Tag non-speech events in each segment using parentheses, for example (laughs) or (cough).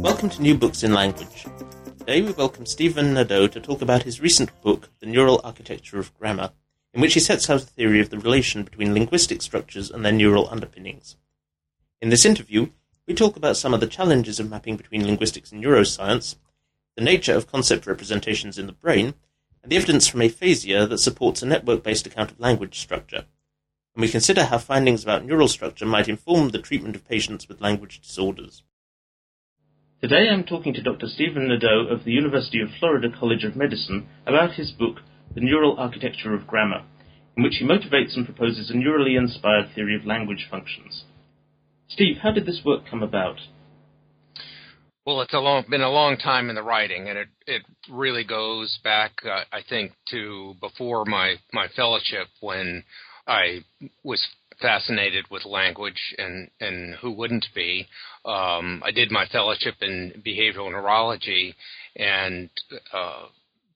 Welcome to New Books in Language. Today we welcome Stephen Nadeau to talk about his recent book, The Neural Architecture of Grammar, in which he sets out a theory of the relation between linguistic structures and their neural underpinnings. In this interview, we talk about some of the challenges of mapping between linguistics and neuroscience, the nature of concept representations in the brain, and the evidence from aphasia that supports a network based account of language structure. And we consider how findings about neural structure might inform the treatment of patients with language disorders. Today I'm talking to Dr. Stephen Nadeau of the University of Florida College of Medicine about his book, The Neural Architecture of Grammar, in which he motivates and proposes a neurally inspired theory of language functions. Steve, how did this work come about? Well, it's a long, been a long time in the writing, and it, it really goes back, uh, I think, to before my, my fellowship when I was fascinated with language, and and who wouldn't be? Um, I did my fellowship in behavioral neurology, and uh,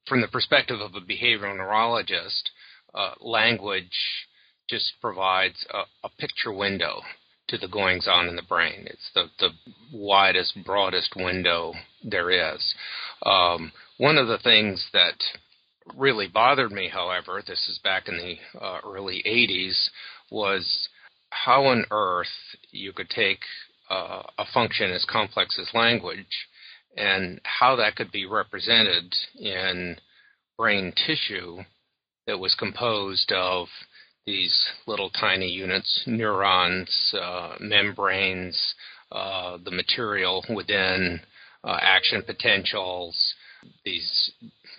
from the perspective of a behavioral neurologist, uh, language just provides a, a picture window to the goings on in the brain. It's the, the widest, broadest window there is. Um, one of the things that really bothered me, however, this is back in the uh, early 80s, was how on earth you could take uh, a function as complex as language and how that could be represented in brain tissue that was composed of these little tiny units, neurons, uh, membranes, uh, the material within uh, action potentials, these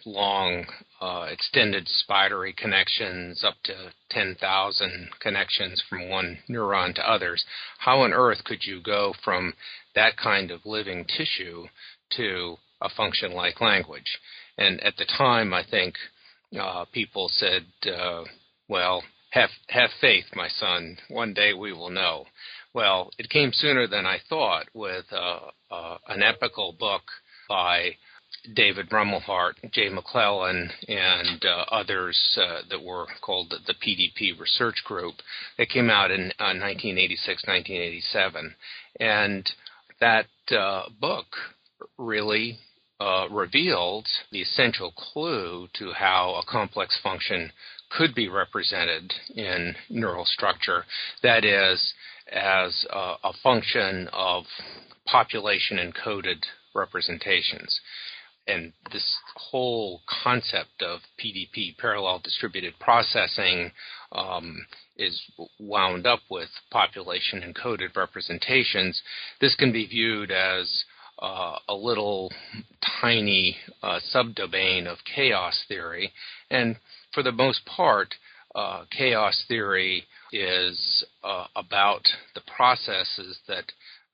long uh, extended spidery connections up to 10,000 connections from one neuron to others. How on earth could you go from that kind of living tissue to a function like language? And at the time, I think uh, people said, uh, well, have, have faith, my son. One day we will know. Well, it came sooner than I thought with uh, uh, an epical book by David Rumelhart, Jay McClelland, and uh, others uh, that were called the, the, PDP Research Group. That came out in uh, 1986, 1987. And that uh, book really uh, revealed the essential clue to how a complex function could be represented in neural structure. That is, as a, a function of population encoded representations and this whole concept of PDP, parallel distributed processing, um, is wound up with population encoded representations. This can be viewed as uh, a little tiny uh, subdomain of chaos theory, and for the most part, uh, chaos theory is uh, about the processes that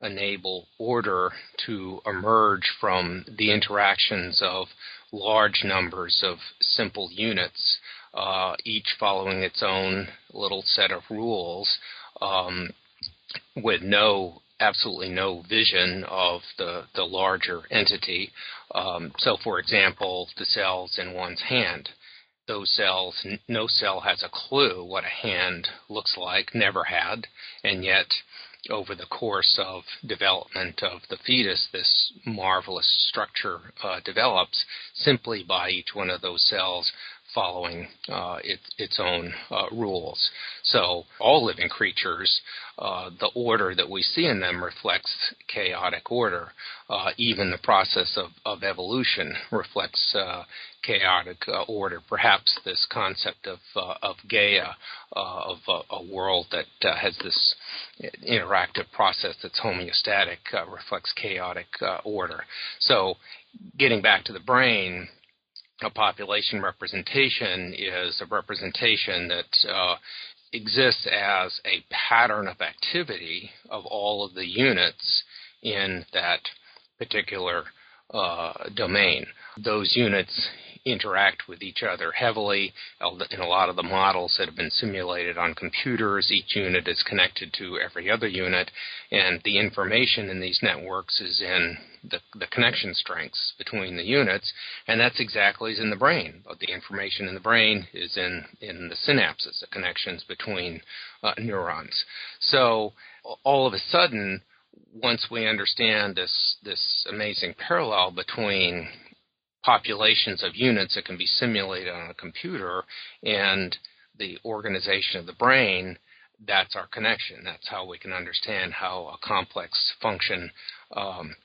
enable order to emerge from the interactions of large numbers of simple units, uh, each following its own little set of rules, um, with no absolutely no vision of the, the larger entity. Um, so, for example, the cells in one's hand. Those cells, no cell has a clue what a hand looks like, never had, and yet over the course of development of the fetus, this marvelous structure uh, develops simply by each one of those cells following uh, it, its own uh, rules. So, all living creatures, uh, the order that we see in them reflects chaotic order. Uh, even the process of, of evolution reflects uh, chaotic uh, order. Perhaps this concept of, of Gaia, of a world that has this interactive process that's homeostatic, reflects chaotic order. So, getting back to the brain, a population representation is a representation that uh, exists as a pattern of activity of all of the units in that particular uh, domain. Those units interact with each other heavily. In a lot of the models that have been simulated on computers, each unit is connected to every other unit, and the information in these networks is in the, the connection strengths between the units, and that's exactly as in the brain. But the information in the brain is in, in the synapses, the connections between uh, neurons. So all of a sudden, once we understand this this amazing parallel between populations of units that can be simulated on a computer and the organization of the brain, that's our connection. That's how we can understand how a complex function um,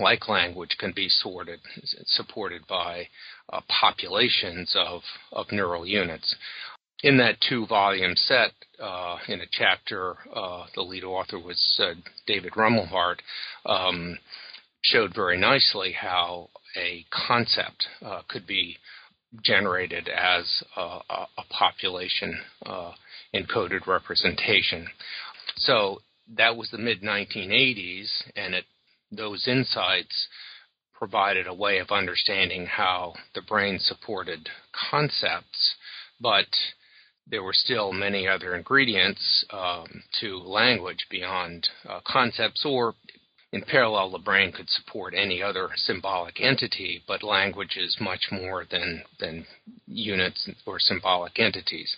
like language can be sorted, supported by uh, populations of, of neural units. In that two volume set, uh, in a chapter, uh, the lead author was uh, David Rumelhart, um, showed very nicely how a concept uh, could be generated as a, a, population uh, encoded representation. So that was the mid 1980s, and it, those insights provided a way of understanding how the brain supported concepts, but there were still many other ingredients um, to language beyond uh, concepts or in parallel, the brain could support any other symbolic entity, but language is much more than, than units or symbolic entities.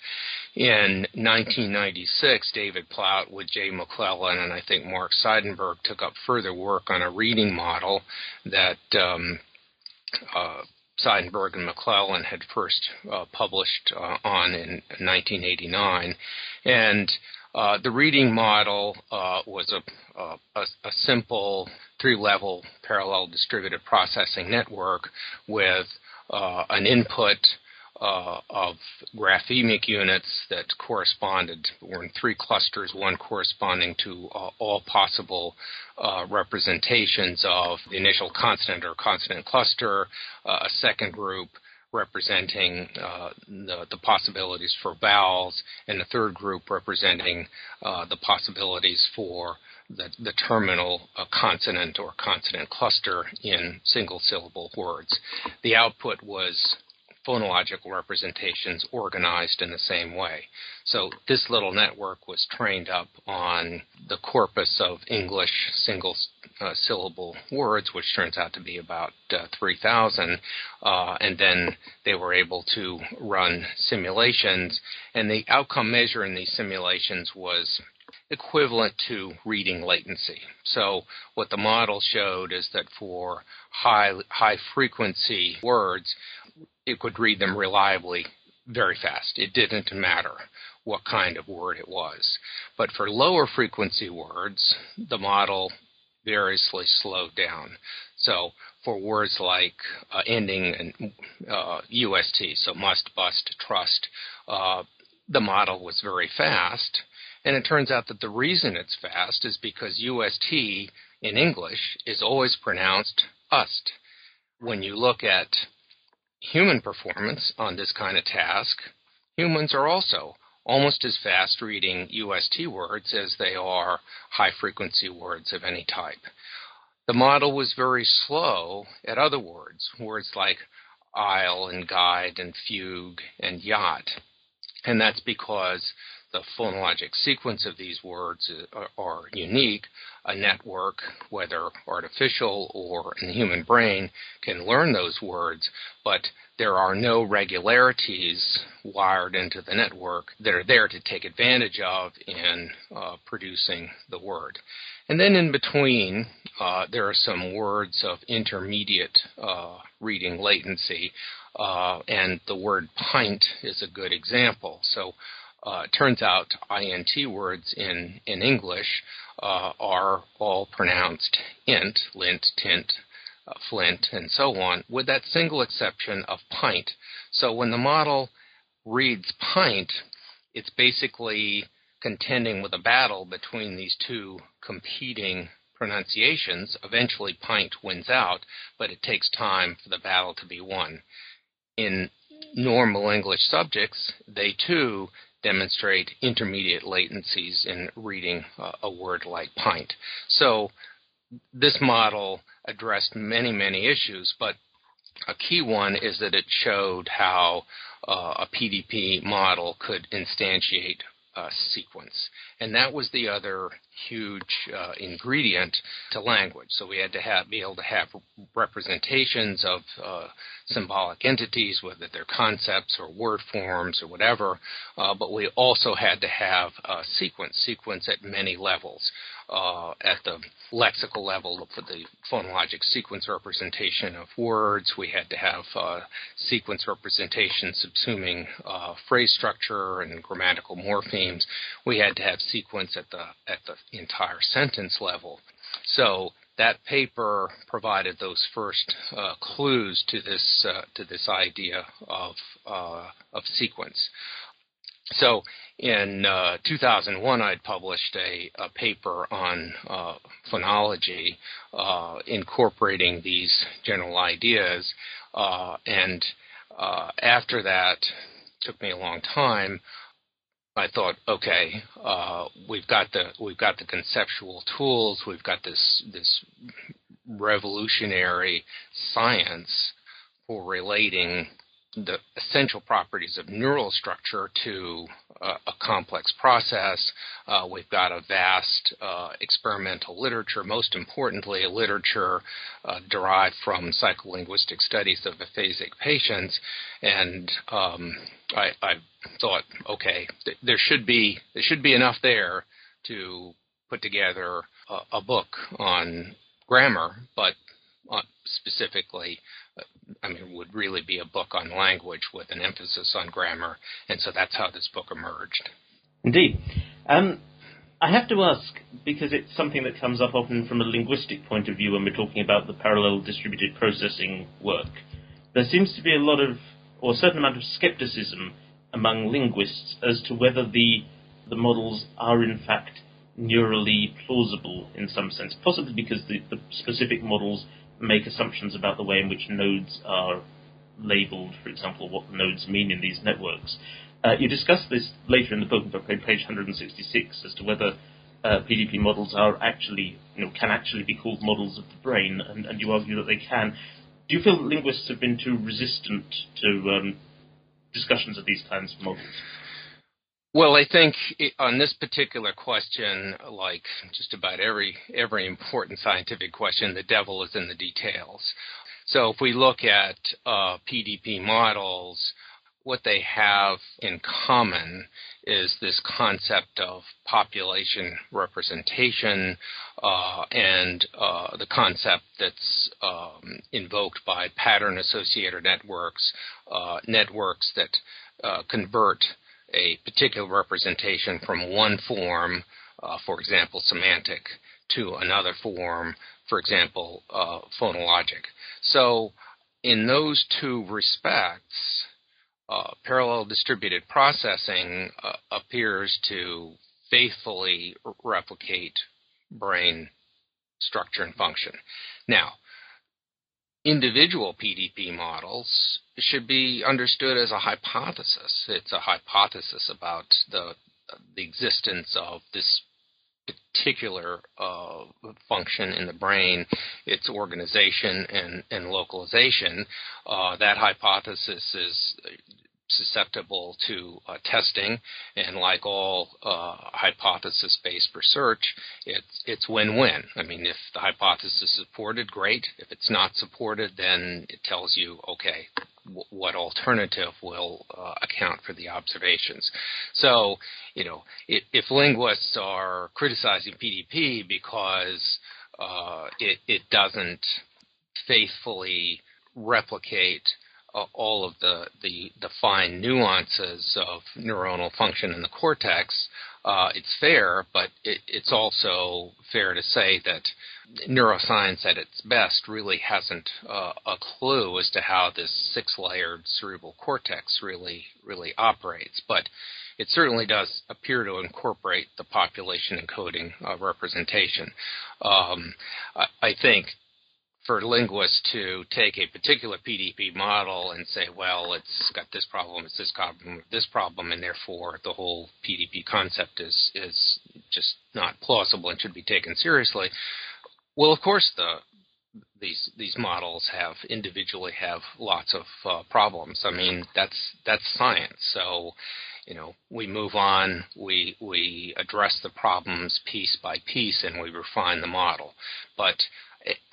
In 1996, David Plaut with Jay McClelland and I think Mark Seidenberg took up further work on a reading model that um, uh, Seidenberg and McClelland had first uh, published uh, on in 1989. And uh, the reading model uh, was a, a, a simple three level parallel distributed processing network with uh, an input uh, of graphemic units that corresponded were in three clusters, one corresponding to uh, all possible uh, representations of the initial consonant or consonant cluster, a second group representing uh, the, the, possibilities for vowels, and the third group representing uh, the possibilities for the, the terminal uh, consonant or consonant cluster in single syllable words. The output was phonological representations organized in the same way. So this little network was trained up on the corpus of English single uh, syllable words, which turns out to be about uh, 3,000, uh, and then they were able to run simulations, and the outcome measure in these simulations was equivalent to reading latency. So what the model showed is that for high high frequency words, it could read them reliably very fast. It didn't matter what kind of word it was. But for lower frequency words, the model variously slowed down. So for words like uh, ending in uh, UST, so must, bust, trust, uh, the model was very fast. And it turns out that the reason it's fast is because UST in English is always pronounced ust. When you look at human performance on this kind of task, humans are also almost as fast reading UST words as they are high frequency words of any type. The model was very slow at other words, words like aisle and guide and fugue and yacht. And that's because the phonologic sequence of these words are, are, unique, a network, whether artificial or in the human brain, can learn those words, but there are no regularities wired into the network that are there to take advantage of in uh, producing the word. And then in between, uh, there are some words of intermediate uh, reading latency, uh, and the word pint is a good example. So uh, turns out INT words in, in English uh, are all pronounced int, lint, tint, uh, flint, and so on, with that single exception of pint. So when the model reads pint, it's basically contending with a battle between these two competing pronunciations. Eventually, pint wins out, but it takes time for the battle to be won. In normal English subjects, they too demonstrate intermediate latencies in reading uh, a word like pint. So this model addressed many, many issues, but a key one is that it showed how uh, a PDP model could instantiate uh, sequence. And that was the other huge uh, ingredient to language. So we had to have, be able to have representations of uh, symbolic entities, whether they're concepts or word forms or whatever, uh, but we also had to have sequence, sequence at many levels uh, at the lexical level for the phonologic sequence representation of words. We had to have uh, sequence representation subsuming uh, phrase structure and grammatical morphemes. We had to have sequence at the at the entire sentence level. So that paper provided those first uh, clues to this uh, to this idea of uh, of sequence. So in uh, 2001, I'd published a, a paper on uh, phonology uh, incorporating these general ideas, and after that, took me a long time. I thought, okay, uh, we've got the we've got the conceptual tools, we've got this this revolutionary science for relating the essential properties of neural structure to uh, a complex process. Uh, we've got a vast uh, experimental literature, most importantly, a literature uh, derived from psycholinguistic studies of aphasic patients. And um, I, I, thought, okay, th- there should be there should be enough there to put together a, a book on grammar, but specifically I mean, would really be a book on language with an emphasis on grammar, and so that's how this book emerged. Indeed. Um, I have to ask, because it's something that comes up often from a linguistic point of view when we're talking about the parallel distributed processing work. There seems to be a lot of, or a certain amount of skepticism among linguists as to whether the the models are in fact neurally plausible in some sense, possibly because the, the specific models make assumptions about the way in which nodes are labeled, for example, what nodes mean in these networks. Uh, you discuss this later in the book, page 166, as to whether uh, PDP models are actually, you know, can actually be called models of the brain, and, and you argue that they can. Do you feel that linguists have been too resistant to um, discussions of these kinds of models? Well, I think on this particular question, like just about every every important scientific question, the devil is in the details. So if we look at uh, PDP models, what they have in common is this concept of population representation uh, and uh, the concept that's um, invoked by pattern associator networks, uh, networks that uh, convert a particular representation from one form, uh, for example, semantic, to another form, for example, uh, phonologic. So, in those two respects, uh, parallel distributed processing uh, appears to faithfully replicate brain structure and function. Now, individual PDP models should be understood as a hypothesis. It's a hypothesis about the the existence of this particular uh, function in the brain, its organization and, and localization. Uh, that hypothesis is susceptible to uh, testing, and like all uh, hypothesis-based research, it's it's win-win. I mean, if the hypothesis is supported, great. If it's not supported, then it tells you, okay, w- what alternative will uh, account for the observations. So, you know, if, if linguists are criticizing PDP because uh, it, it doesn't faithfully replicate uh, all of the, the, the fine nuances of neuronal function in the cortex, uh, it's fair, but it, it's also fair to say that neuroscience at its best really hasn't uh, a clue as to how this six-layered cerebral cortex really really operates. But it certainly does appear to incorporate the population encoding uh, representation. Um, I, I think for linguists to take a particular PDP model and say, well, it's got this problem, it's this problem, this problem, and therefore the whole PDP concept is is just not plausible and should be taken seriously. Well, of course, the these these models have individually have lots of uh, problems. I mean, that's that's science. So, you know, we move on, we we address the problems piece by piece, and we refine the model. But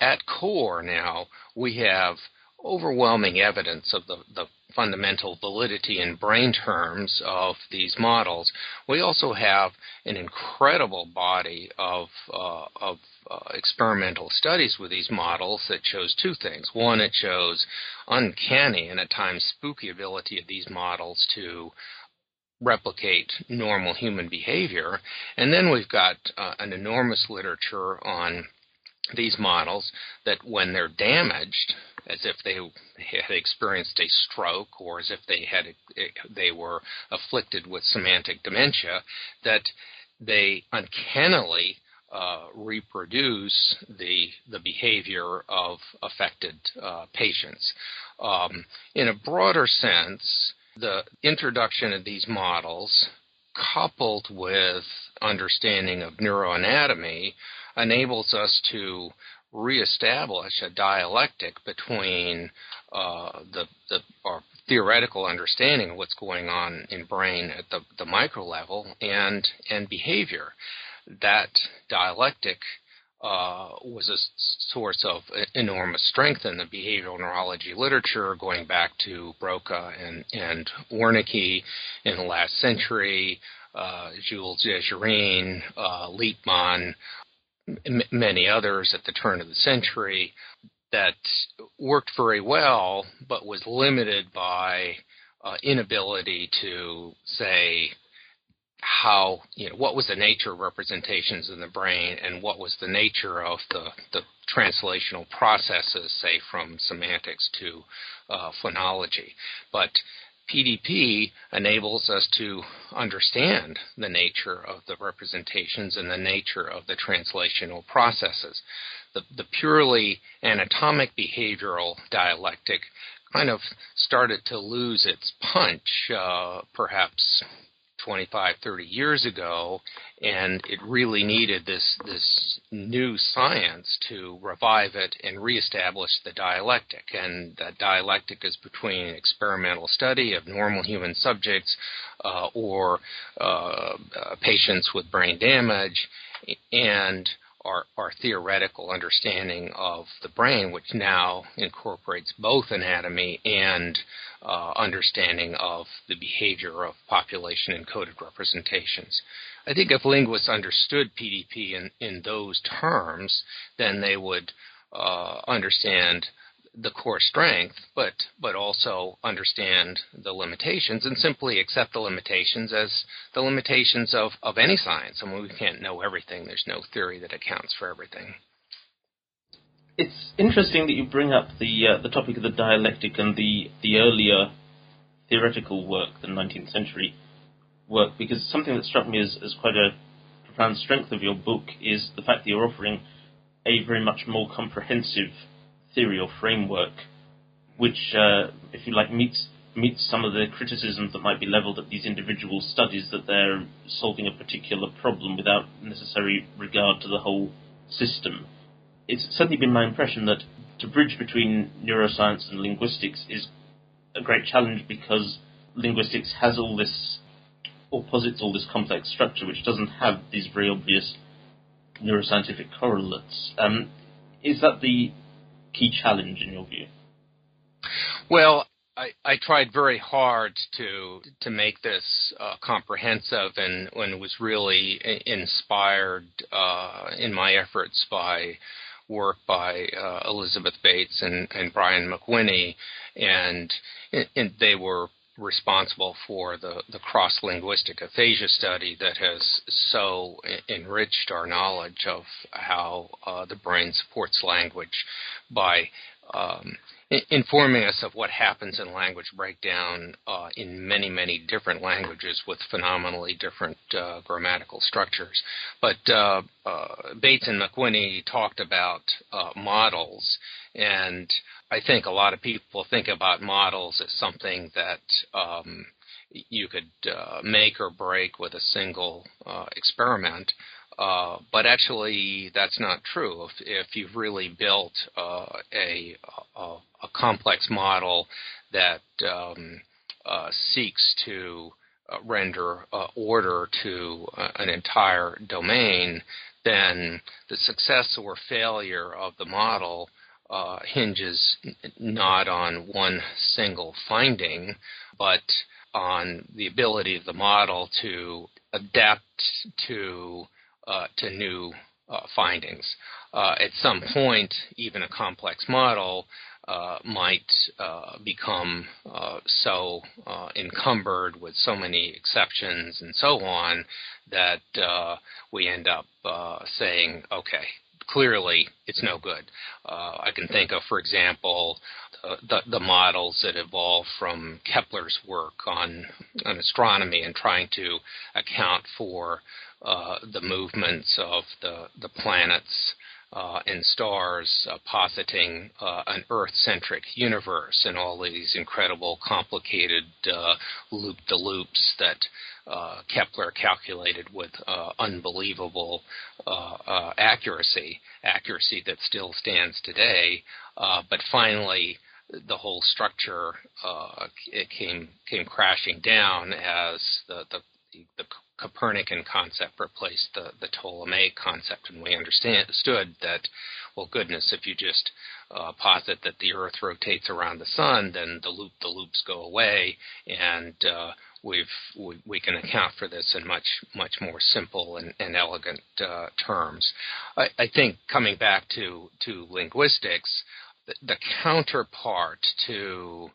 at core now, we have overwhelming evidence of the, the fundamental validity in brain terms of these models. We also have an incredible body of, uh, of uh, experimental studies with these models that shows two things. One, it shows uncanny and at times spooky ability of these models to replicate normal human behavior. And then we've got uh, an enormous literature on these models that when they're damaged, as if they had experienced a stroke or as if they had they were afflicted with semantic dementia, that they uncannily uh, reproduce the the behavior of affected uh, patients. Um, in a broader sense, the introduction of these models, coupled with understanding of neuroanatomy, enables us to reestablish a dialectic between uh, the, the our theoretical understanding of what's going on in brain at the, the micro level and and behavior. That dialectic uh, was a source of enormous strength in the behavioral neurology literature, going back to Broca and, and Wernicke in the last century, uh, Jules Dejerine, uh, Liepmann, m- many others at the turn of the century that worked very well, but was limited by uh, inability to say how you know what was the nature of representations in the brain and what was the nature of the the translational processes, say from semantics to uh, phonology. But PDP enables us to understand the nature of the representations and the nature of the translational processes. The, the purely anatomic behavioral dialectic kind of started to lose its punch, uh, perhaps 25, 30 years ago, and it really needed this this new science to revive it and reestablish the dialectic. And that dialectic is between experimental study of normal human subjects uh, or uh, patients with brain damage and our, our theoretical understanding of the brain, which now incorporates both anatomy and uh, understanding of the behavior of population encoded representations. I think if linguists understood PDP in, in those terms, then they would uh, understand the core strength, but but also understand the limitations and simply accept the limitations as the limitations of, of any science. I mean, we can't know everything. There's no theory that accounts for everything. It's interesting that you bring up the uh, the topic of the dialectic and the the earlier theoretical work, the 19th century work, because something that struck me as, as quite a profound strength of your book is the fact that you're offering a very much more comprehensive theory or framework, which, uh, if you like, meets meets some of the criticisms that might be levelled at these individual studies that they're solving a particular problem without necessary regard to the whole system. It's certainly been my impression that to bridge between neuroscience and linguistics is a great challenge because linguistics has all this or posits all this complex structure which doesn't have these very obvious neuroscientific correlates. Um, is that the key challenge in your view? Well, I, I tried very hard to to make this uh, comprehensive, and, and was really inspired uh, in my efforts by work by uh, Elizabeth Bates and, and Brian MacWhinney, and, and they were responsible for the, the cross linguistic aphasia study that has so enriched our knowledge of how uh, the brain supports language by um, informing us of what happens in language breakdown uh, in many, many different languages with phenomenally different uh, grammatical structures. But uh, uh Bates and MacWhinney talked about uh, models, and I think a lot of people think about models as something that um, you could uh, make or break with a single experiment. Uh, but actually, that's not true. If, if you've really built uh, a, a, a, complex model that um, uh, seeks to uh, render uh, order to an entire domain, then the success or failure of the model hinges not on one single finding, but on the ability of the model to adapt to uh, to new uh, findings. Uh, at some point, even a complex model uh, might uh, become uh, so encumbered with so many exceptions and so on that we end up saying, okay, clearly it's no good. I can think of, for example, the, the, models that evolved from Kepler's work on, on astronomy and trying to account for uh, the movements of the, the planets uh, and stars uh, positing uh, an Earth centric universe and all these incredible, complicated uh, loop de loops that Kepler calculated with unbelievable accuracy, accuracy that still stands today. but finally, the whole structure it came came crashing down as the, the the Copernican concept replaced the, the Ptolemaic concept, and we understood that, well, goodness, if you just uh, posit that the Earth rotates around the Sun, then the loop the loops go away, and uh, we've we, we, can account for this in much much more simple and, and elegant uh, terms. I, I, think coming back to to linguistics, the, the counterpart to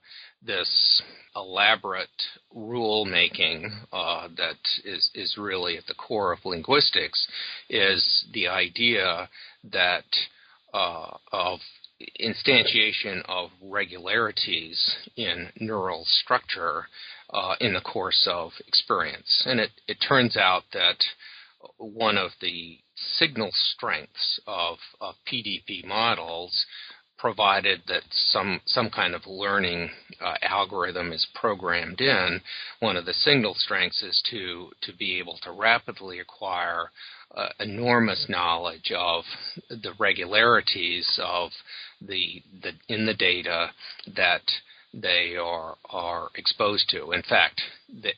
this elaborate rule making uh, that is, is really at the core of linguistics is the idea that uh, of instantiation of regularities in neural structure uh, in the course of experience. And it, it turns out that one of the signal strengths of, of PDP models provided that some some kind of learning uh, algorithm is programmed in, one of the signal strengths is to to be able to rapidly acquire uh, enormous knowledge of the regularities of the the in the data that they are are exposed to. In fact,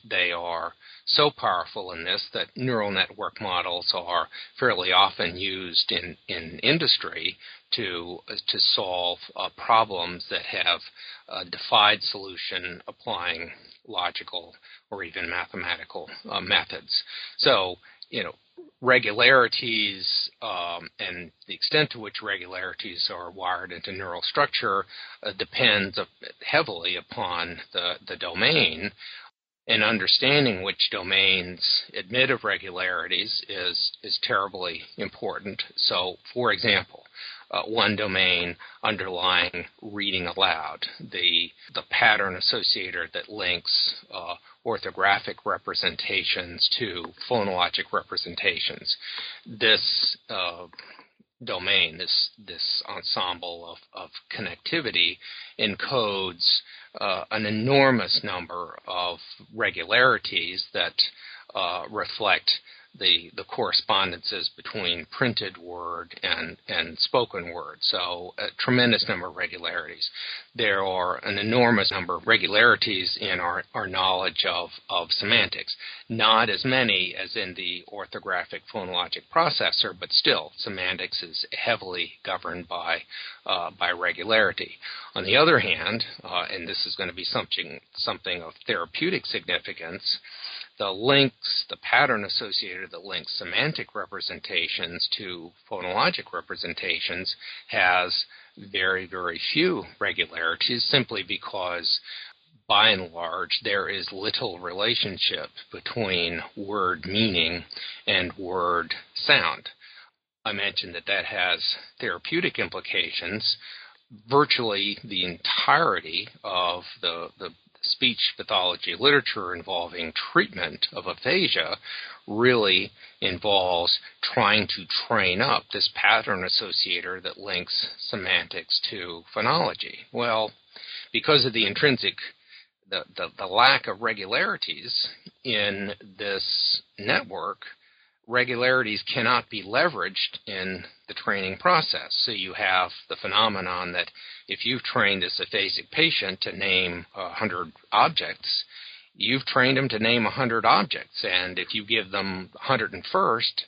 they are so powerful in this that neural network models are fairly often used in, in industry to to solve uh, problems that have uh, defied solution applying logical or even mathematical uh, methods. So, you know, regularities um, and the extent to which regularities are wired into neural structure uh, depends heavily upon the, the domain and understanding which domains admit of regularities is is terribly important. So, for example, uh, one domain underlying reading aloud, the the pattern associator that links uh, orthographic representations to phonologic representations. This uh, domain, this this ensemble of, of connectivity, encodes uh, an enormous number of regularities that uh, reflect the the correspondences between printed word and and spoken word. So a tremendous number of regularities. There are an enormous number of regularities in our, our knowledge of, of semantics. Not as many as in the orthographic phonologic processor, but still semantics is heavily governed by uh, by regularity. On the other hand, uh, and this is going to be something something of therapeutic significance the links, the pattern associated that links semantic representations to phonologic representations has very, very few regularities simply because by and large, there is little relationship between word meaning and word sound. I mentioned that that has therapeutic implications. Virtually the entirety of the, the speech pathology literature involving treatment of aphasia really involves trying to train up this pattern associator that links semantics to phonology. Well, because of the intrinsic the, the, the lack of regularities in this network, regularities cannot be leveraged in the training process. So you have the phenomenon that if you've trained a aphasic patient to name 100 objects, you've trained them to name 100 objects. And if you give them 101st,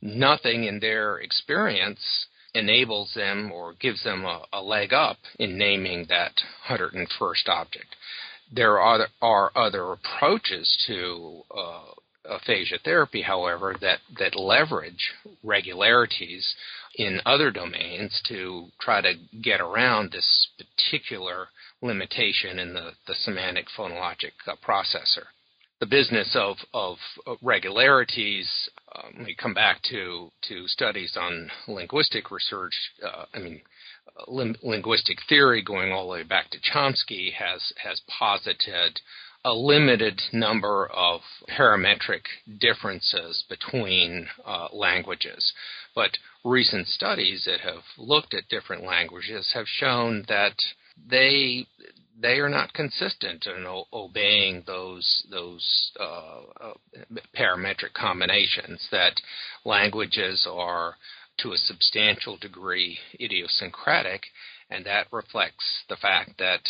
nothing in their experience enables them or gives them a, a leg up in naming that 101st object. There are, are other approaches to uh, aphasia therapy, however, that, that leverage regularities in other domains to try to get around this particular limitation in the, the semantic phonologic uh, processor. The business of, of regularities, um, we come back to, to studies on linguistic research. Uh, I mean, lim- linguistic theory going all the way back to Chomsky has, has posited a limited number of parametric differences between uh, languages. But recent studies that have looked at different languages have shown that they they are not consistent in o- obeying those those uh, uh, parametric combinations. That languages are to a substantial degree idiosyncratic, and that reflects the fact that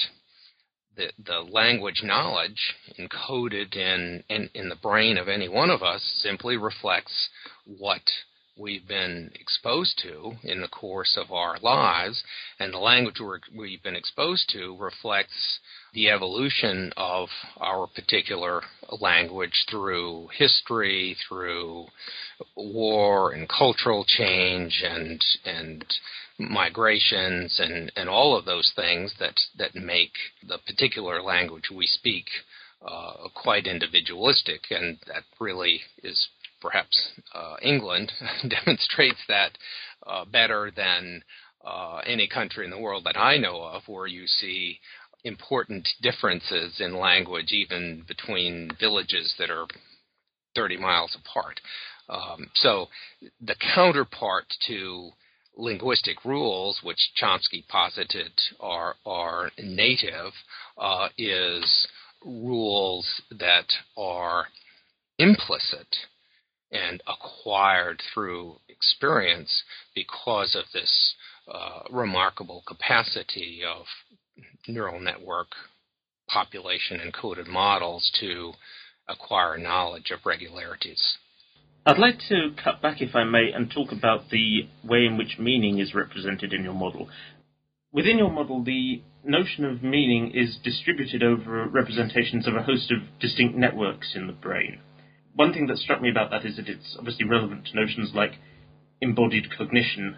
the, the language knowledge encoded in, in, in the brain of any one of us simply reflects what we've been exposed to in the course of our lives, and the language we have been exposed to reflects the evolution of our particular language through history, through war and cultural change and and migrations and, and all of those things that, that make the particular language we speak uh, quite individualistic, and that really is perhaps uh, England (laughs) demonstrates that uh, better than uh, any country in the world that I know of, where you see important differences in language, even between villages that are 30 miles apart. Um, so the counterpart to linguistic rules, which Chomsky posited are are native, uh, is rules that are implicit and acquired through experience because of this uh, remarkable capacity of neural network population encoded models to acquire knowledge of regularities. I'd like to cut back, if I may, and talk about the way in which meaning is represented in your model. Within your model, the notion of meaning is distributed over representations of a host of distinct networks in the brain. One thing that struck me about that is that it's obviously relevant to notions like embodied cognition.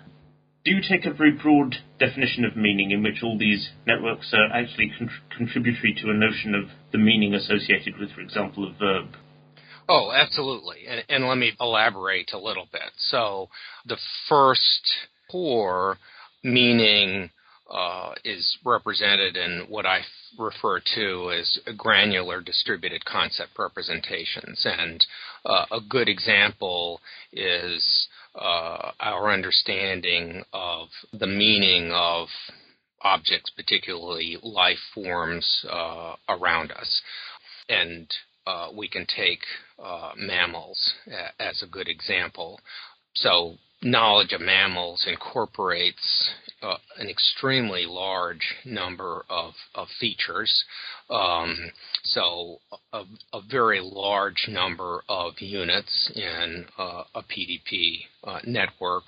Do you take a very broad definition of meaning in which all these networks are actually con- contributory to a notion of the meaning associated with, for example, a verb? Oh, absolutely. And, and let me elaborate a little bit. So the first core meaning uh, is represented in what I refer to as granular distributed concept representations. And uh, a good example is uh, our understanding of the meaning of objects, particularly life forms uh, around us. And uh, we can take uh, mammals a- as a good example. So, knowledge of mammals incorporates uh, an extremely large number of, of features. Um, so, a, a, very large number of units in uh, a PDP uh, network,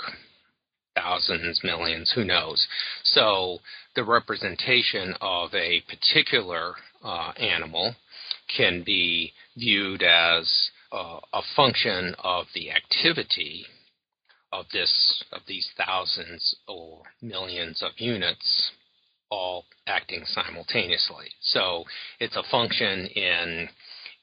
thousands, millions, who knows. So, the representation of a particular uh, animal can be viewed as uh, a function of the activity of this of these thousands or millions of units all acting simultaneously. So it's a function in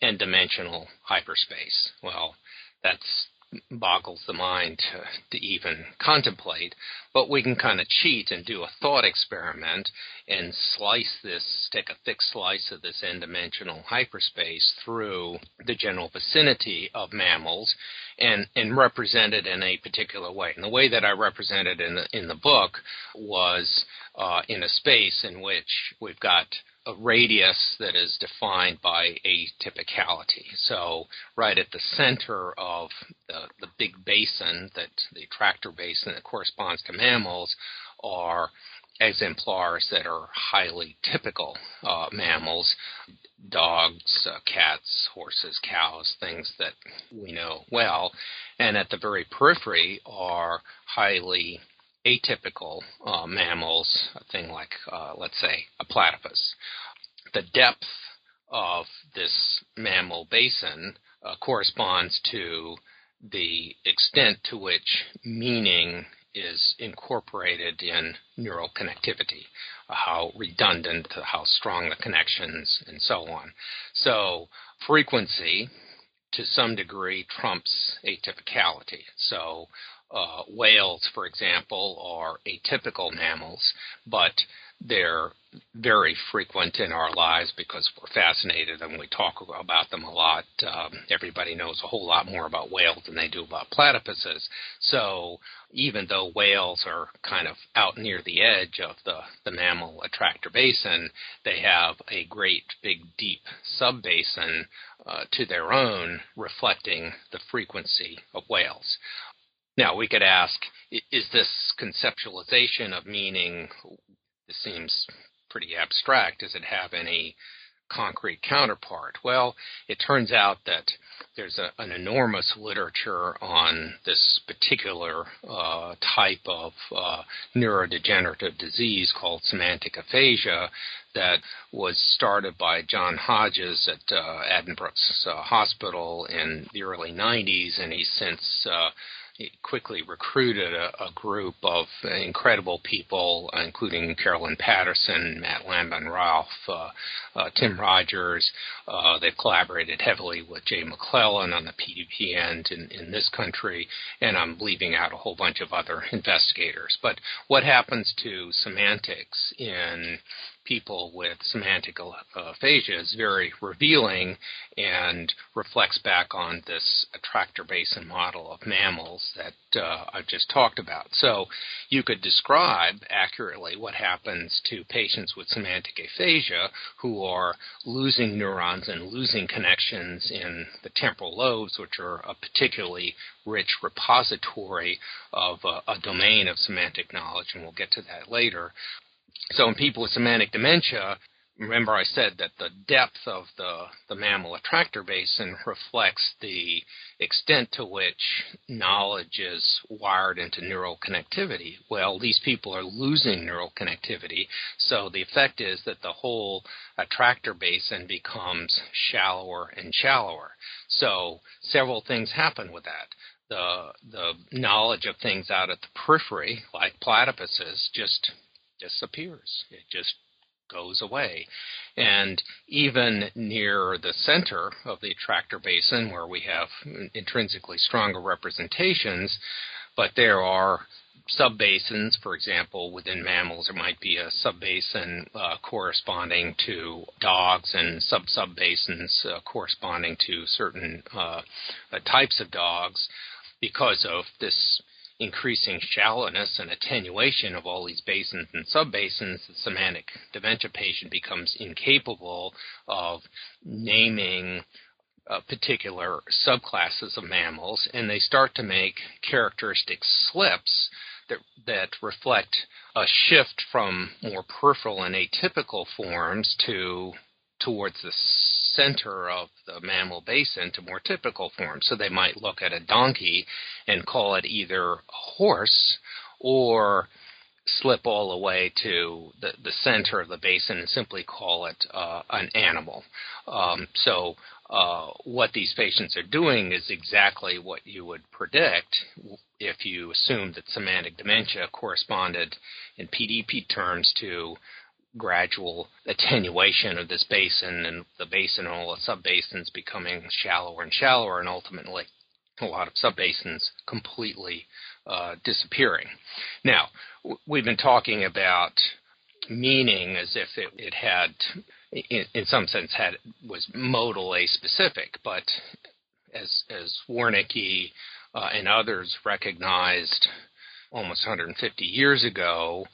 n-dimensional hyperspace. Well, that's boggles the mind to, to even contemplate. But we can kind of cheat and do a thought experiment and slice this, take a thick slice of this n-dimensional hyperspace through the general vicinity of mammals and, and represent it in a particular way. And the way that I represented in the, in the book was uh, in a space in which we've got a radius that is defined by atypicality. So, right at the center of the, the big basin, that the attractor basin that corresponds to mammals, are exemplars that are highly typical uh, mammals dogs, uh, cats, horses, cows, things that we know well. And at the very periphery are highly atypical uh, mammals, a thing like, uh, let's say, a platypus. The depth of this mammal basin uh, corresponds to the extent to which meaning is incorporated in neural connectivity, uh, how redundant, how strong the connections, and so on. So frequency, to some degree, trumps atypicality. So uh, whales, for example, are atypical mammals, but they're very frequent in our lives because we're fascinated and we talk about them a lot. Um, everybody knows a whole lot more about whales than they do about platypuses. So even though whales are kind of out near the edge of the, the mammal attractor basin, they have a great big deep subbasin uh, to their own, reflecting the frequency of whales. Now we could ask, is this conceptualization of meaning this seems pretty abstract. Does it have any concrete counterpart? Well, it turns out that there's a, an enormous literature on this particular uh, type of uh, neurodegenerative disease called semantic aphasia that was started by John Hodges at uh, Addenbrooke's uh, Hospital in the early 90s, and he's since uh, quickly recruited a, a group of incredible people, including Karalyn Patterson, Matt Lambon Ralph, uh, uh, Tim Rogers. Uh, they've collaborated heavily with Jay McClelland on the PDP end in, in this country, and I'm leaving out a whole bunch of other (laughs) investigators. But what happens to semantics in people with semantic aphasia is very revealing and reflects back on this attractor basin model of mammals that uh, I've just talked about. So you could describe accurately what happens to patients with semantic aphasia who are losing neurons and losing connections in the temporal lobes, which are a particularly rich repository of a, a domain of semantic knowledge, and we'll get to that later. So in people with semantic dementia, remember I said that the depth of the, the mammal attractor basin reflects the extent to which knowledge is wired into neural connectivity. Well, these people are losing neural connectivity, so the effect is that the whole attractor basin becomes shallower and shallower. So several things happen with that the the knowledge of things out at the periphery, like platypuses, just disappears. It just goes away. And even near the center of the attractor basin, where we have intrinsically stronger representations, but there are subbasins, for example, within mammals, there might be a subbasin uh, corresponding to dogs and sub subbasins uh, corresponding to certain uh, types of dogs because of this increasing shallowness and attenuation of all these basins and subbasins, the semantic dementia patient becomes incapable of naming uh, particular subclasses of mammals, and they start to make characteristic slips that, that reflect a shift from more peripheral and atypical forms to towards the center of the mammal basin to more typical forms. So they might look at a donkey and call it either a horse or slip all the way to the, the center of the basin and simply call it uh, an animal. Um, so uh, what these patients are doing is exactly what you would predict if you assumed that semantic dementia corresponded in PDP terms to gradual attenuation of this basin and the basin and all the subbasins becoming shallower and shallower and ultimately a lot of subbasins completely uh, disappearing. Now, w- we've been talking about meaning as if it, it had, in, in, some sense, had was modal specific, but as as Wernicke uh, and others recognized almost 150 years ago,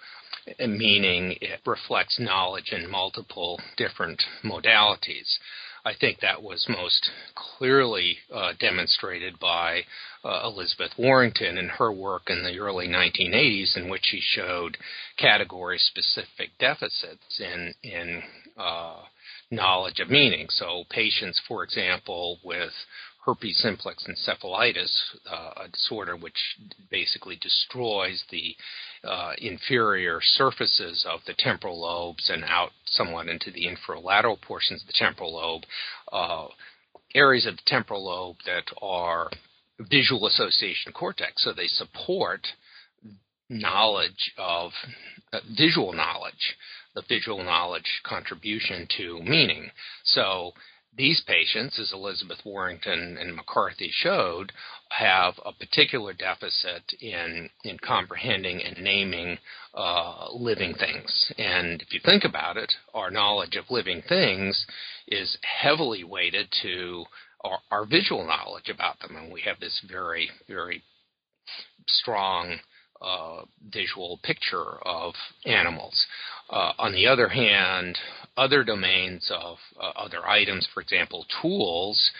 meaning it reflects knowledge in multiple different modalities. I think that was most clearly uh, demonstrated by uh, Elizabeth Warrington in her work in the early 1980s, in which she showed category-specific deficits in in uh, knowledge of meaning. So, patients, for example, with herpes simplex encephalitis, uh, a disorder which basically destroys the uh, inferior surfaces of the temporal lobes and out somewhat into the inferolateral portions of the temporal lobe, uh, areas of the temporal lobe that are visual association cortex. So they support knowledge of uh, visual knowledge, the visual knowledge contribution to meaning. So these patients, as Elizabeth Warrington and McCarthy showed, have a particular deficit in in comprehending and naming uh, living things. And if you think about it, our knowledge of living things is heavily weighted to our, our visual knowledge about them, and we have this very very strong uh, visual picture of animals. Uh, on the other hand, other domains of uh, other items, for example, tools,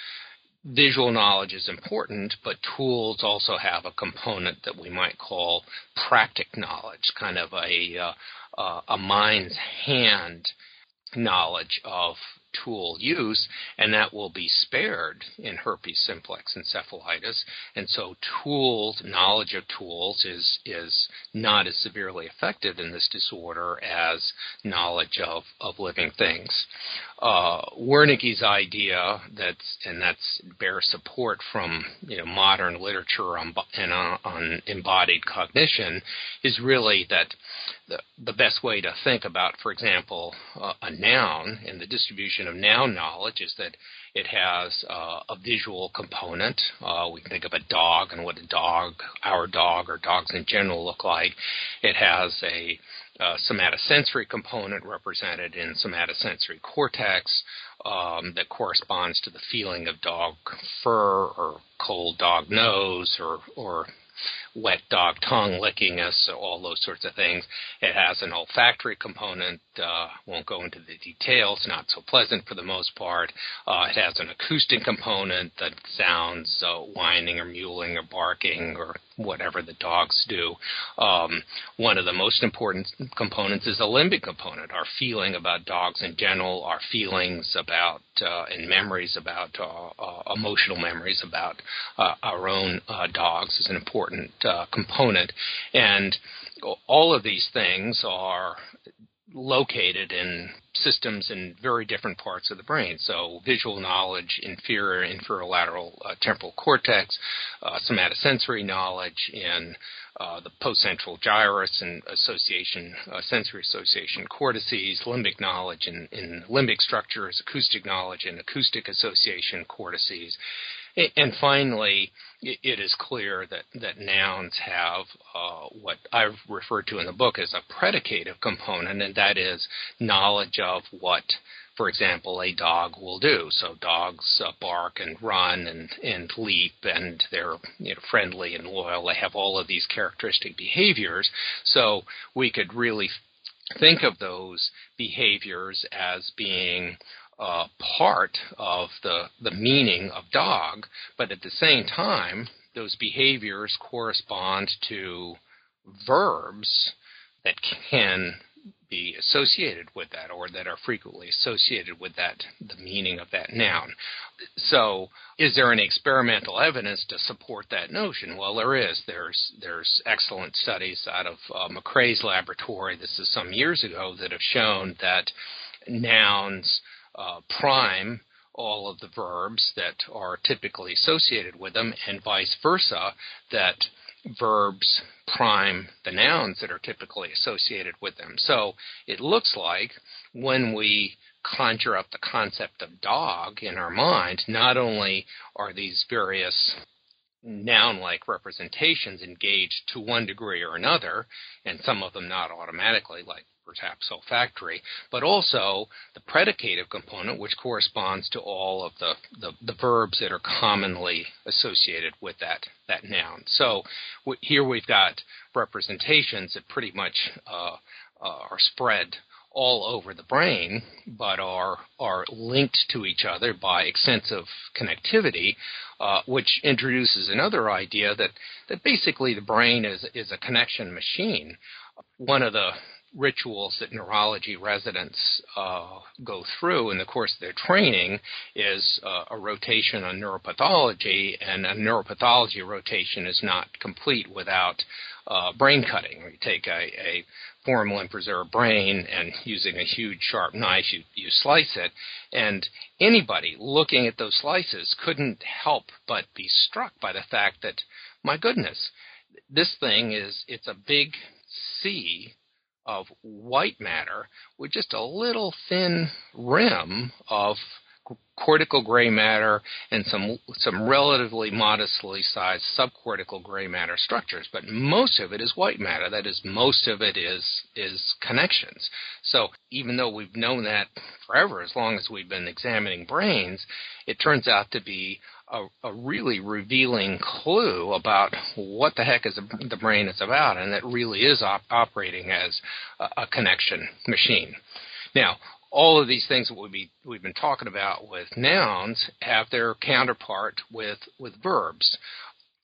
visual knowledge is important, but tools also have a component that we might call praxic knowledge, kind of a, uh, uh, a mind's hand knowledge of tool use, and that will be spared in herpes simplex encephalitis. And so, tools knowledge of tools is is not as severely affected in this disorder as knowledge of of living things. Uh, Wernicke's idea that's and that's bears support from you know modern literature on and on, on embodied cognition is really that the, the best way to think about, for example, uh, a noun and the distribution of noun knowledge is that it has uh, a visual component. Uh, we can think of a dog and what a dog, our dog, or dogs in general look like. It has a uh, somatosensory component represented in somatosensory cortex um, that corresponds to the feeling of dog fur or cold dog nose or, or wet dog tongue licking us, all those sorts of things. It has an olfactory component. Uh, won't go into the details. Not so pleasant for the most part. Uh, it has an acoustic component that sounds uh, whining or mewling or barking or whatever the dogs do. Um, one of the most important components is the limbic component. Our feeling about dogs in general, our feelings about uh, and memories about uh, uh, emotional memories about uh, our own uh, dogs is an important uh, component, and all of these things are located in systems in very different parts of the brain. So, visual knowledge, inferior inferolateral uh, temporal cortex, uh, somatosensory knowledge in uh, the postcentral gyrus and association, uh, sensory association cortices, limbic knowledge in, in limbic structures, acoustic knowledge in acoustic association cortices, and finally, it is clear that, that nouns have uh, what I've referred to in the book as a predicative component, and that is knowledge of what, for example, a dog will do. So dogs uh, bark and run and, and leap, and they're you know, friendly and loyal. They have all of these characteristic behaviors. So we could really think of those behaviors as being uh, part of the, the meaning of dog, but at the same time, those behaviors correspond to verbs that can be associated with that or that are frequently associated with that the meaning of that noun. So is there any experimental evidence to support that notion? Well there is. There's there's excellent studies out of uh, McRae's laboratory. This is some years ago that have shown that nouns uh, prime all of the verbs that are typically associated with them, and vice versa, that verbs prime the nouns that are typically associated with them. So it looks like when we conjure up the concept of dog in our mind, not only are these various noun like representations engaged to one degree or another, and some of them not automatically, like perhaps olfactory, but also the predicative component, which corresponds to all of the, the, the verbs that are commonly associated with that, that noun. So w- here we've got representations that pretty much uh, uh, are spread all over the brain, but are are linked to each other by extensive connectivity, uh, which introduces another idea that that basically the brain is is a connection machine. One of the rituals that neurology residents uh, go through in the course of their training is uh, a rotation on neuropathology, and a neuropathology rotation is not complete without uh, brain cutting. You take a, a formalin preserved brain and using a huge sharp knife, you, you slice it. And anybody looking at those slices couldn't help but be struck by the fact that, my goodness, this thing is, it's a big sea of white matter with just a little thin rim of cortical gray matter and some some relatively modestly sized subcortical gray matter structures. But most of it is white matter. That is most of it is is connections. So even though we've known that forever as long as we've been examining brains it turns out to be a, a really revealing clue about what the heck is the brain is about and it really is op- operating as a, a connection machine now all of these things that we've, be, we've been talking about with nouns have their counterpart with, with verbs.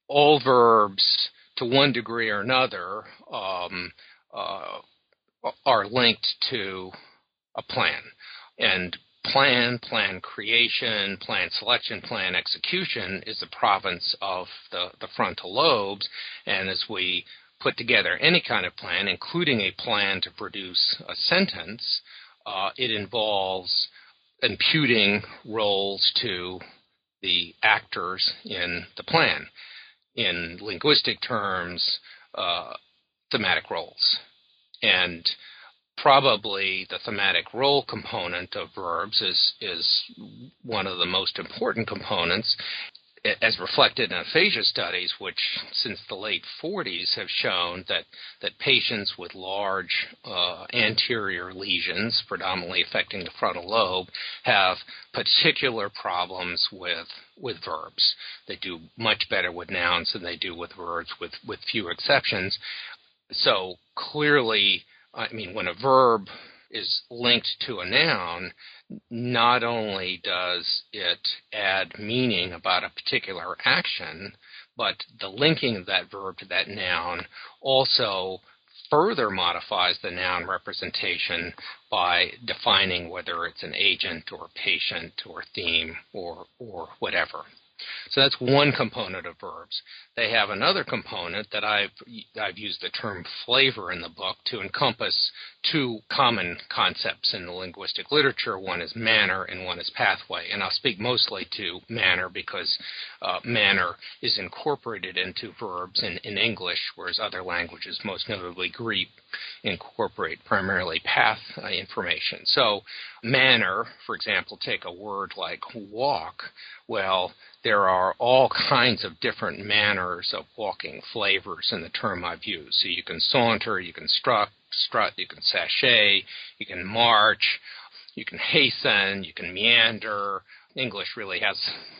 All verbs, to one degree or another, um, uh, are linked to a plan. And plan, plan creation, plan selection, plan execution is the province of the, the frontal lobes. And as we put together any kind of plan, including a plan to produce a sentence, uh, it involves imputing roles to the actors in the plan. In linguistic terms, uh, thematic roles. And probably the thematic role component of verbs is, is one of the most important components as reflected in aphasia studies, which since the late 40s have shown that, that patients with large uh, anterior lesions, predominantly affecting the frontal lobe, have particular problems with with verbs. They do much better with nouns than they do with verbs, with with few exceptions. So clearly, I mean, when a verb is linked to a noun, not only does it add meaning about a particular action, but the linking of that verb to that noun also further modifies the noun representation by defining whether it's an agent or patient or theme or, or whatever. So that's one component of verbs. They have another component that I've I've used the term flavor in the book to encompass two common concepts in the linguistic literature. One is manner and one is pathway. And I'll speak mostly to manner because uh, manner is incorporated into verbs in, in English, whereas other languages, most notably Greek, incorporate primarily path uh, information. So manner, for example, take a word like walk. Well, there are all kinds of different manners of walking flavors in the term I've used. So you can saunter, you can strut, strut, you can sashay, you can march, you can hasten, you can meander. English really has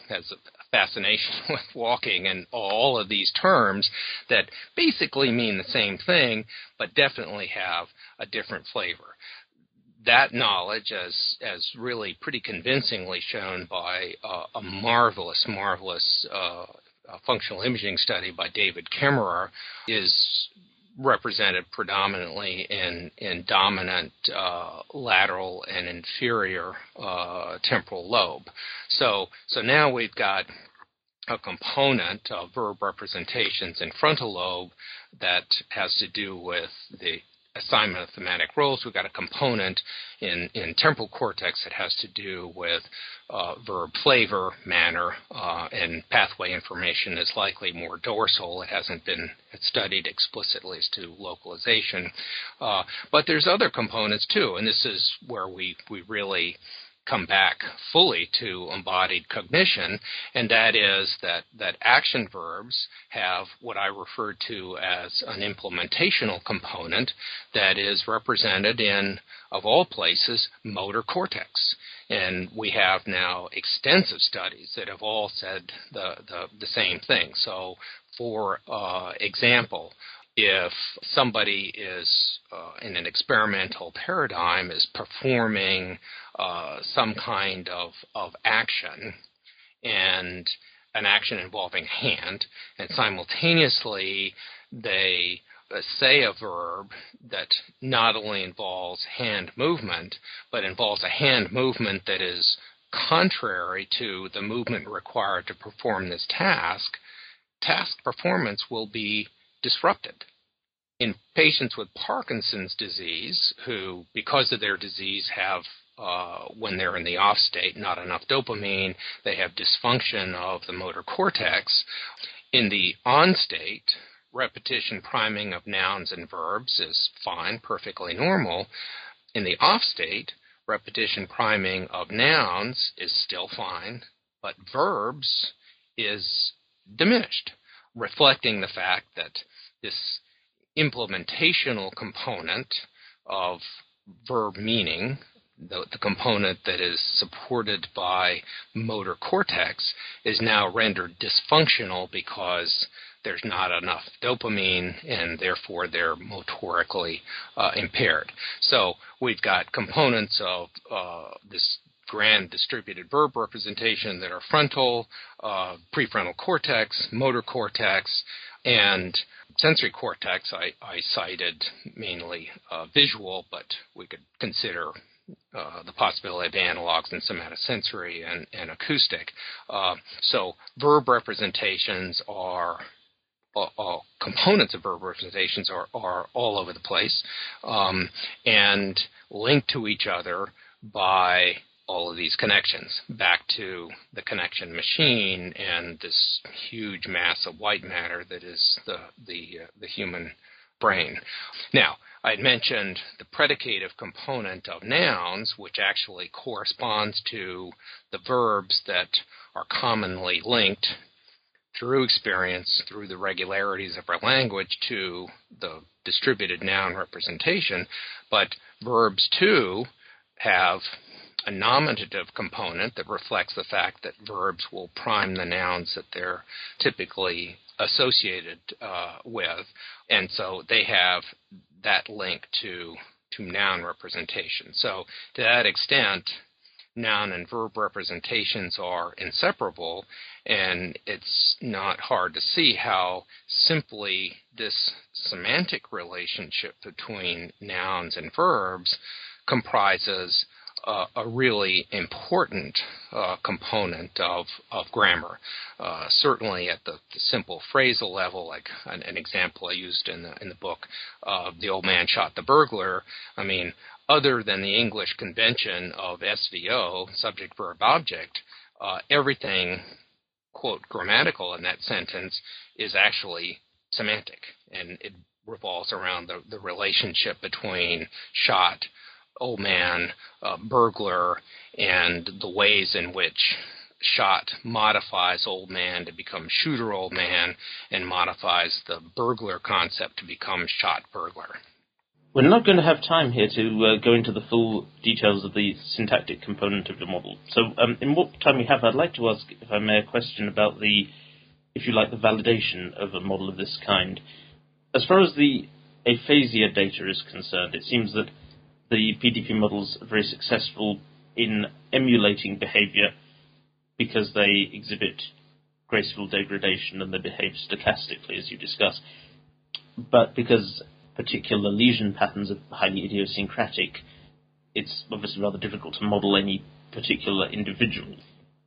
has a fascination (laughs) with walking and all of these terms that basically mean the same thing, but definitely have a different flavor that knowledge, as as really pretty convincingly shown by uh, a marvelous, marvelous uh, functional imaging study by David Kemmerer, is represented predominantly in in dominant uh, lateral and inferior uh, temporal lobe. So so now we've got a component of verb representations in frontal lobe that has to do with the assignment of thematic roles. We've got a component in, in temporal cortex that has to do with uh, verb flavor, manner, uh, and pathway information is likely more dorsal. It hasn't been studied explicitly as to localization. Uh, but there's other components too, and this is where we, we really come back fully to embodied cognition, and that is that, that action verbs have what I refer to as an implementational component that is represented in, of all places, motor cortex. And we have now extensive studies that have all said the, the, the same thing. So, for uh, example, if somebody is uh, in an experimental paradigm is performing uh, some kind of, of action and an action involving hand, and simultaneously they say a verb that not only involves hand movement, but involves a hand movement that is contrary to the movement required to perform this task, task performance will be disrupted. In patients with Parkinson's disease, who, because of their disease, have uh, when they're in the off state, not enough dopamine, they have dysfunction of the motor cortex. In the on state, repetition priming of nouns and verbs is fine, perfectly normal. In the off state, repetition priming of nouns is still fine, but verbs is diminished, reflecting the fact that this implementational component of verb meaning, the, the, component that is supported by motor cortex, is now rendered dysfunctional because there's not enough dopamine and therefore they're motorically uh, impaired. So we've got components of uh, this grand distributed verb representation that are frontal, uh, prefrontal cortex, motor cortex, and sensory cortex. I, I cited mainly uh, visual, but we could consider uh, the possibility of analogs in somatosensory and, and acoustic. Uh, so verb representations are uh, components of verb representations are, are all over the place um, and linked to each other by all of these connections back to the connection machine and this huge mass of white matter that is the the uh, the human brain. Now, I had mentioned the predicative component of nouns, which actually corresponds to the verbs that are commonly linked through experience, through the regularities of our language, to the distributed noun representation. But verbs, too, have a nominative component that reflects the fact that verbs will prime the nouns that they're typically associated uh, with, and so they have that link to to noun representation. So to that extent, noun and verb representations are inseparable, and it's not hard to see how simply this semantic relationship between nouns and verbs comprises uh, a really important uh, component of, of grammar. Uh, certainly at the, the, simple phrasal level, like an, an, example I used in the, in the book, the old man shot the burglar. I mean, other than the English convention of SVO, subject, verb, object, uh, everything, quote, grammatical in that sentence is actually semantic. And it revolves around the, the relationship between shot, old man, uh, burglar, and the ways in which shot modifies old man to become shooter old man and modifies the burglar concept to become shot burglar. We're not going to have time here to uh, go into the full details of the syntactic component of the model. So, um, in what time we have, I'd like to ask, if I may, a question about the, if you like, the validation of a model of this kind. As far as the aphasia data is concerned, it seems that the PDP models are very successful in emulating behavior because they exhibit graceful degradation and they behave stochastically, as you discuss. But because particular lesion patterns are highly idiosyncratic, it's obviously rather difficult to model any particular individual.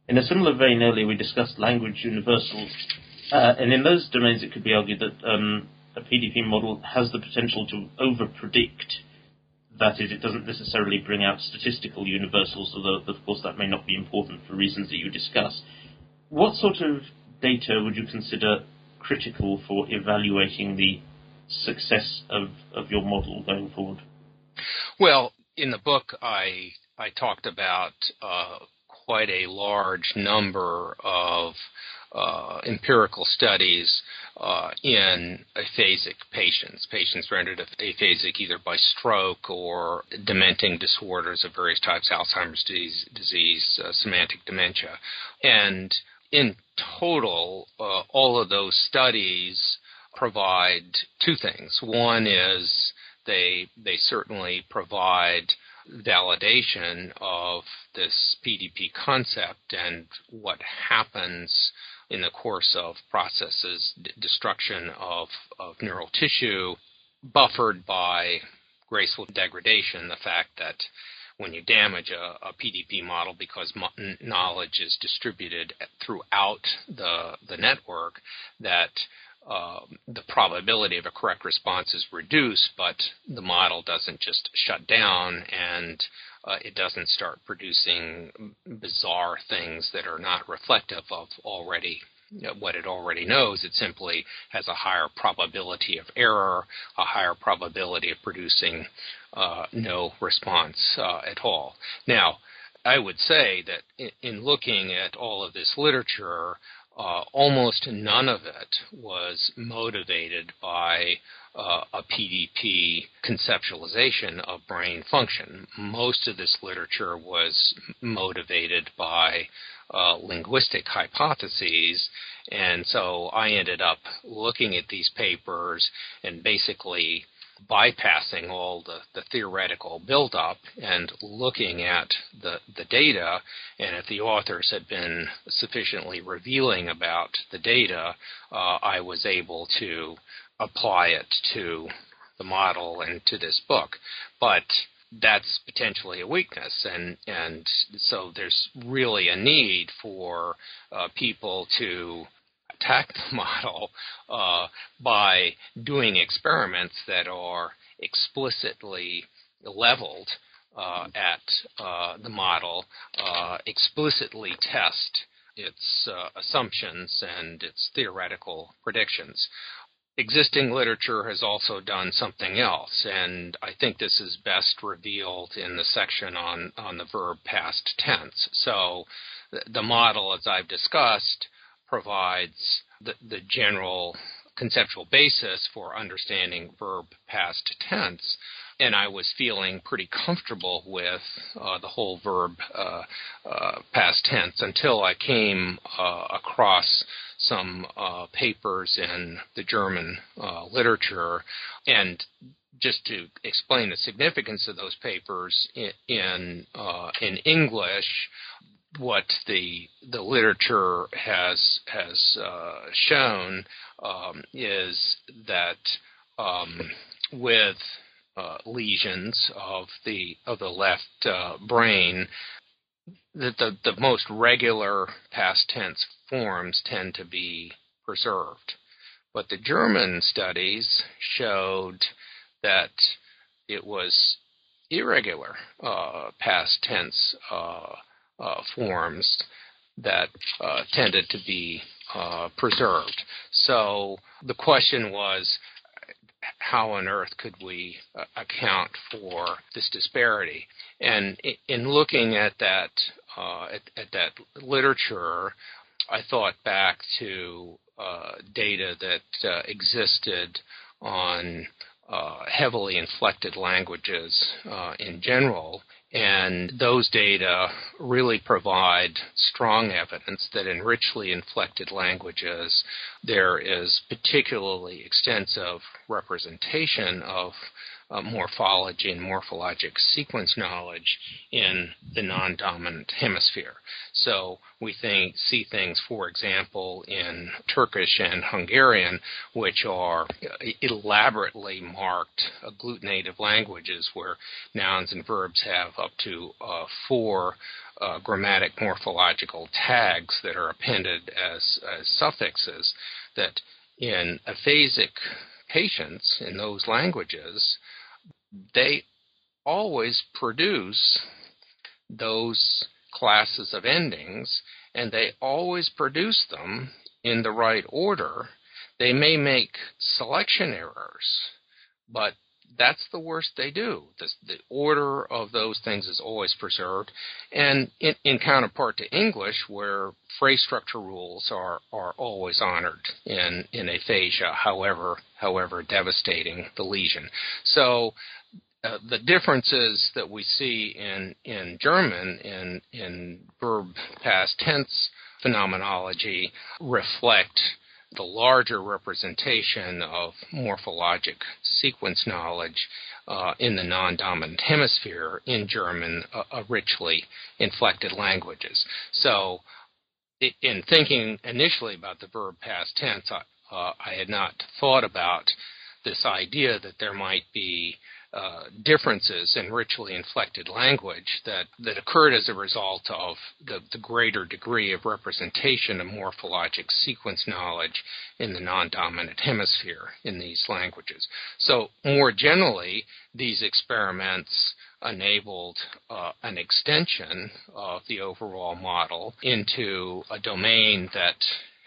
In a similar vein, earlier we discussed language universals, uh, and in those domains it could be argued that um, a PDP model has the potential to over-predict. That is, it doesn't necessarily bring out statistical universals, although of course that may not be important for reasons that you discuss. What sort of data would you consider critical for evaluating the success of, of your model going forward? Well, in the book, I I talked about uh, quite a large number of uh, empirical studies uh, in aphasic patients, patients rendered aphasic either by stroke or dementing disorders of various types, Alzheimer's disease, disease uh, semantic dementia. And in total, uh, all of those studies provide two things. One is they they certainly provide validation of this PDP concept and what happens in the course of processes, d- destruction of, of neural tissue, buffered by graceful degradation, the fact that when you damage a, a PDP model because mo- knowledge is distributed throughout the, the network, that uh, the probability of a correct response is reduced, but the model doesn't just shut down and uh, it doesn't start producing bizarre things that are not reflective of already what it already knows. It simply has a higher probability of error, a higher probability of producing uh, no response uh, at all. Now, I would say that in, in looking at all of this literature, uh, almost none of it was motivated by uh, a PDP conceptualization of brain function. Most of this literature was motivated by uh, linguistic hypotheses, and so I ended up looking at these papers and basically bypassing all the, the theoretical buildup and looking at the, the data. And if the authors had been sufficiently revealing about the data, uh, I was able to apply it to the model and to this book. But that's potentially a weakness, and and so there's really a need for uh, people to attack the (laughs) model uh, by doing experiments that are explicitly leveled uh, at uh, the model, uh, explicitly test its uh, assumptions and its theoretical predictions. Existing literature has also done something else, and I think this is best revealed in the section on, on the verb past tense. So the model, as I've discussed, provides the, the general conceptual basis for understanding verb past tense. And I was feeling pretty comfortable with uh, the whole verb uh, uh, past tense until I came uh, across some uh, papers in the German uh, literature. And just to explain the significance of those papers in in, in English, what the the literature has has uh, shown um, is that um, with uh, lesions of the of the left uh, brain, that the the most regular past tense forms tend to be preserved, but the German studies showed that it was irregular uh, past tense uh, forms that uh, tended to be uh, preserved. So the question was, how on earth could we uh, account for this disparity? And in looking at that uh, at, at, that literature, I thought back to uh, data that existed on heavily inflected languages in general, and those data really provide strong evidence that in richly inflected languages, there is particularly extensive representation of uh, morphology and morphologic sequence knowledge in the non-dominant hemisphere. So we think, see things, for example, in Turkish and Hungarian, which are elaborately marked agglutinative languages where nouns and verbs have up to uh, four uh, grammatic morphological tags that are appended as, as suffixes that in aphasic patients in those languages, they always produce those classes of endings and they always produce them in the right order. They may make selection errors, but that's the worst they do. The, the, order of those things is always preserved. And in, in, counterpart to English, where phrase structure rules are, are always honored in, in aphasia, however, however devastating the lesion. So uh, the differences that we see in, in German in, in verb past tense phenomenology reflect the larger representation of morphologic sequence knowledge uh, in the non-dominant hemisphere in German, uh, uh richly inflected languages. So, in thinking initially about the verb past tense, I, uh, I had not thought about this idea that there might be uh, differences in richly inflected language that, that occurred as a result of the, the greater degree of representation of morphologic sequence knowledge in the non dominant hemisphere in these languages. So, more generally, these experiments enabled uh, an extension of the overall model into a domain that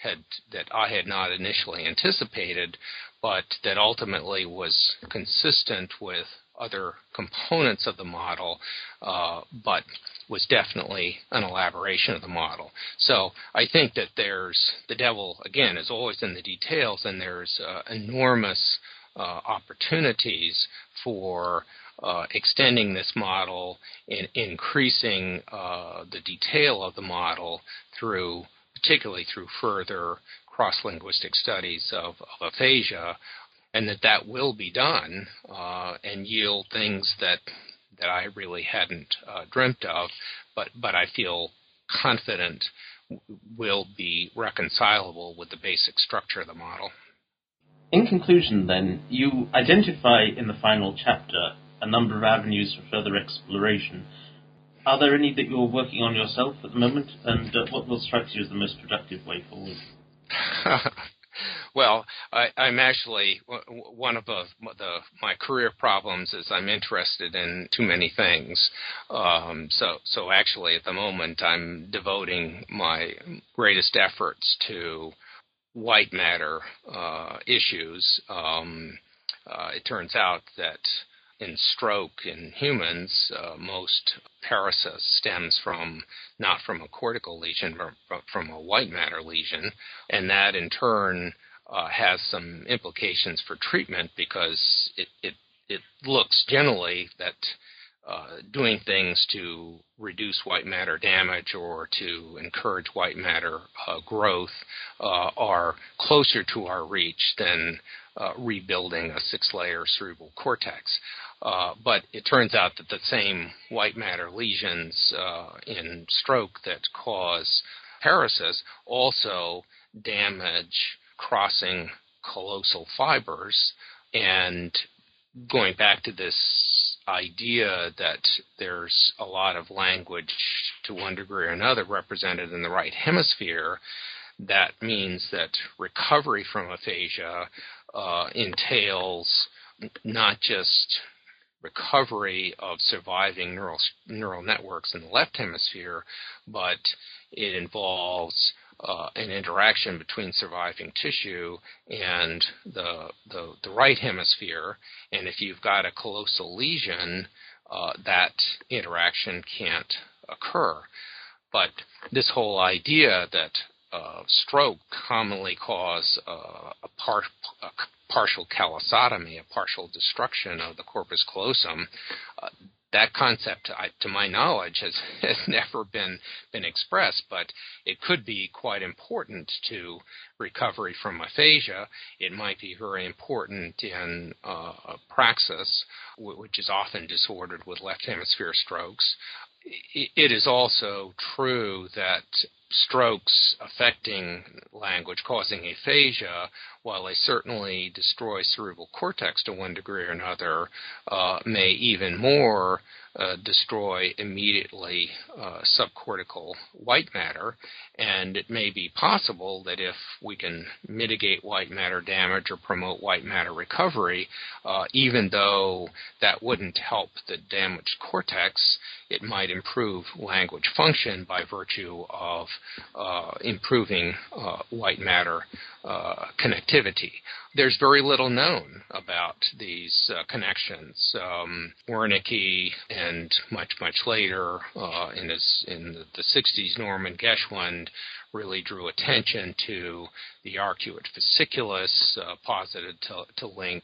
had that I had not initially anticipated, but that ultimately was consistent with other components of the model, uh, but was definitely an elaboration of the model. So I think that there's the devil again is always in the details, and there's uh, enormous uh, opportunities for uh, extending this model and increasing uh, the detail of the model through, particularly through further cross-linguistic studies of, of aphasia, and that that will be done uh, and yield things that that I really hadn't uh, dreamt of, but but I feel confident will be reconcilable with the basic structure of the model. In conclusion, then, you identify in the final chapter a number of avenues for further exploration. Are there any that you're working on yourself at the moment, and uh, what will strike you as the most productive way forward? (laughs) well, I, am actually one of the, the, my career problems is I'm interested in too many things. Um, so so actually at the moment I'm devoting my greatest efforts to white matter uh, issues. Um, uh, it turns out that in stroke in humans, uh, most paresis stems from not from a cortical lesion, but from a white matter lesion, and that in turn uh, has some implications for treatment because it, it, it looks generally that uh, doing things to reduce white matter damage or to encourage white matter uh, growth uh, are closer to our reach than uh, rebuilding a six layer cerebral cortex. Uh, but it turns out that the same white matter lesions uh, in stroke that cause paresis also damage crossing callosal fibers. And going back to this idea that there's a lot of language to one degree or another represented in the right hemisphere, that means that recovery from aphasia uh, entails not just recovery of surviving neural neural networks in the left hemisphere, but it involves uh, an interaction between surviving tissue and the, the, the right hemisphere. And if you've got a callosal lesion, uh, that interaction can't occur. But this whole idea that uh, stroke commonly cause uh, a, par- a partial callosotomy, a partial destruction of the corpus callosum. Uh, that concept, I, to my knowledge, has, (laughs) has never been been expressed, but it could be quite important to recovery from aphasia. It might be very important in uh, praxis, which is often disordered with left hemisphere strokes. It is also true that strokes affecting language, causing aphasia, while they certainly destroy cerebral cortex to one degree or another, uh, may even more uh, destroy immediately uh, subcortical white matter. And it may be possible that if we can mitigate white matter damage or promote white matter recovery, uh, even though that wouldn't help the damaged cortex, it might improve language function by virtue of uh, improving uh, white matter uh, connectivity. There's very little known about these uh, connections. Um, Wernicke and much, much later uh, in, his, in the, the 60s, Norman Geschwind really drew attention to the arcuate fasciculus, uh, posited to, to link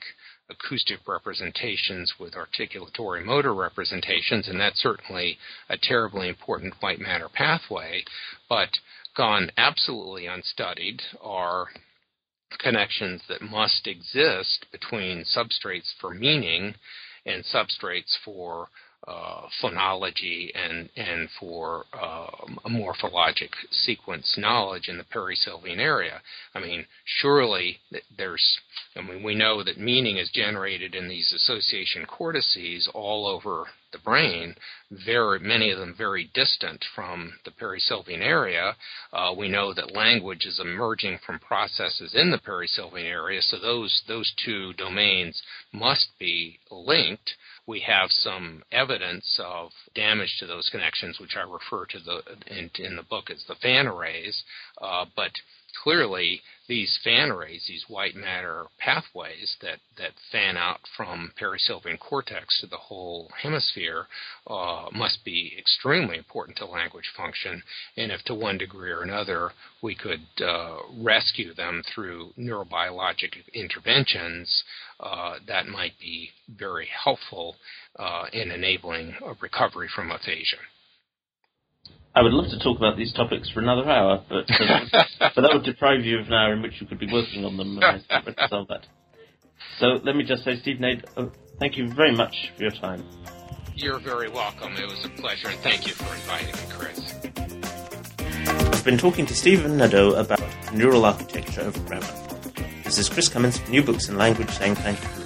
acoustic representations with articulatory motor representations, and that's certainly a terribly important white matter pathway. But gone absolutely unstudied are connections that must exist between substrates for meaning and substrates for uh, phonology and and for um, morphologic sequence knowledge in the perisylvian area. I mean, surely there's. I mean, we know that meaning is generated in these association cortices all over the brain. Very many of them very distant from the perisylvian area. Uh, we know that language is emerging from processes in the perisylvian area, so those those two domains must be linked we have some evidence of damage to those connections, which I refer to the in, in the book as the fan arrays. Uh, but clearly these fan arrays, these white matter pathways that, that fan out from perisylvian cortex to the whole hemisphere, uh, must be extremely important to language function. And if to one degree or another we could uh, rescue them through neurobiologic interventions, uh, that might be very helpful uh, in enabling a recovery from aphasia. I would love to talk about these topics for another hour, but uh, (laughs) but that would deprive you of an hour in which you could be working on them. And I reconcile that. So let me just say, Steve Nadeau, uh, thank you very much for your time. You're very welcome. It was a pleasure, and thank you for inviting me, Chris. I've been talking to Stephen Nadeau about neural architecture of grammar. This is Chris Cummins from New Books in Language saying thank you